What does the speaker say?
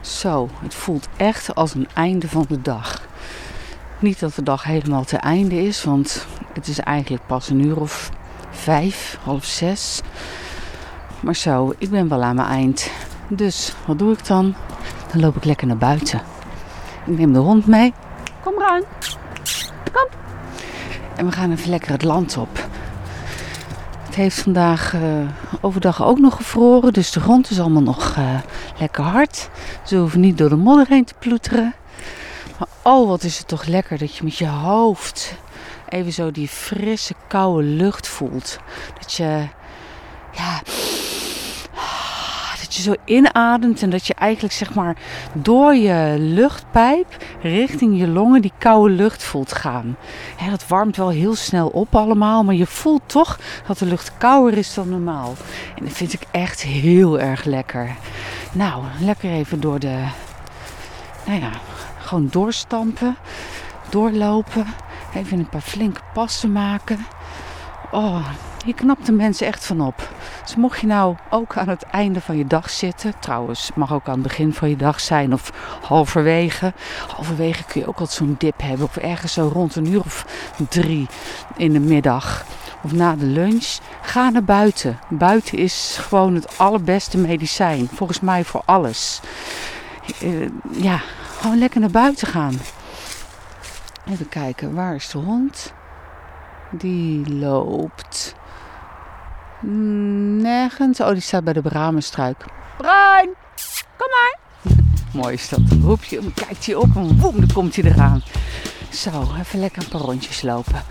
Zo, het voelt echt als een einde van de dag. Niet dat de dag helemaal te einde is, want het is eigenlijk pas een uur of vijf, half zes. Maar zo, ik ben wel aan mijn eind. Dus wat doe ik dan? Dan loop ik lekker naar buiten. Ik neem de hond mee. Kom Bruin. Kom. En we gaan even lekker het land op. Het heeft vandaag uh, overdag ook nog gevroren, dus de grond is allemaal nog uh, lekker hard. Ze hoeven niet door de modder heen te ploeteren. Maar oh, wat is het toch lekker dat je met je hoofd even zo die frisse, koude lucht voelt. Dat je, ja, dat je zo inademt en dat je eigenlijk zeg maar door je luchtpijp richting je longen die koude lucht voelt gaan. Ja, dat warmt wel heel snel op allemaal, maar je voelt toch dat de lucht kouder is dan normaal. En dat vind ik echt heel erg lekker. Nou, lekker even door de, nou ja, gewoon doorstampen, doorlopen. Even een paar flinke passen maken. Oh, hier knapt de mensen echt van op. Dus mocht je nou ook aan het einde van je dag zitten, trouwens, mag ook aan het begin van je dag zijn of halverwege. Halverwege kun je ook wat zo'n dip hebben, of ergens zo rond een uur of drie in de middag of na de lunch. Ga naar buiten. Buiten is gewoon het allerbeste medicijn, volgens mij voor alles. Uh, ja, gewoon lekker naar buiten gaan. Even kijken, waar is de hond? Die loopt Nergens. Oh, die staat bij de Bramenstruik. Bruin, kom maar. Mooi is dat. Roep je kijkt hij op en woem, dan komt hij eraan. Zo, even lekker een paar rondjes lopen.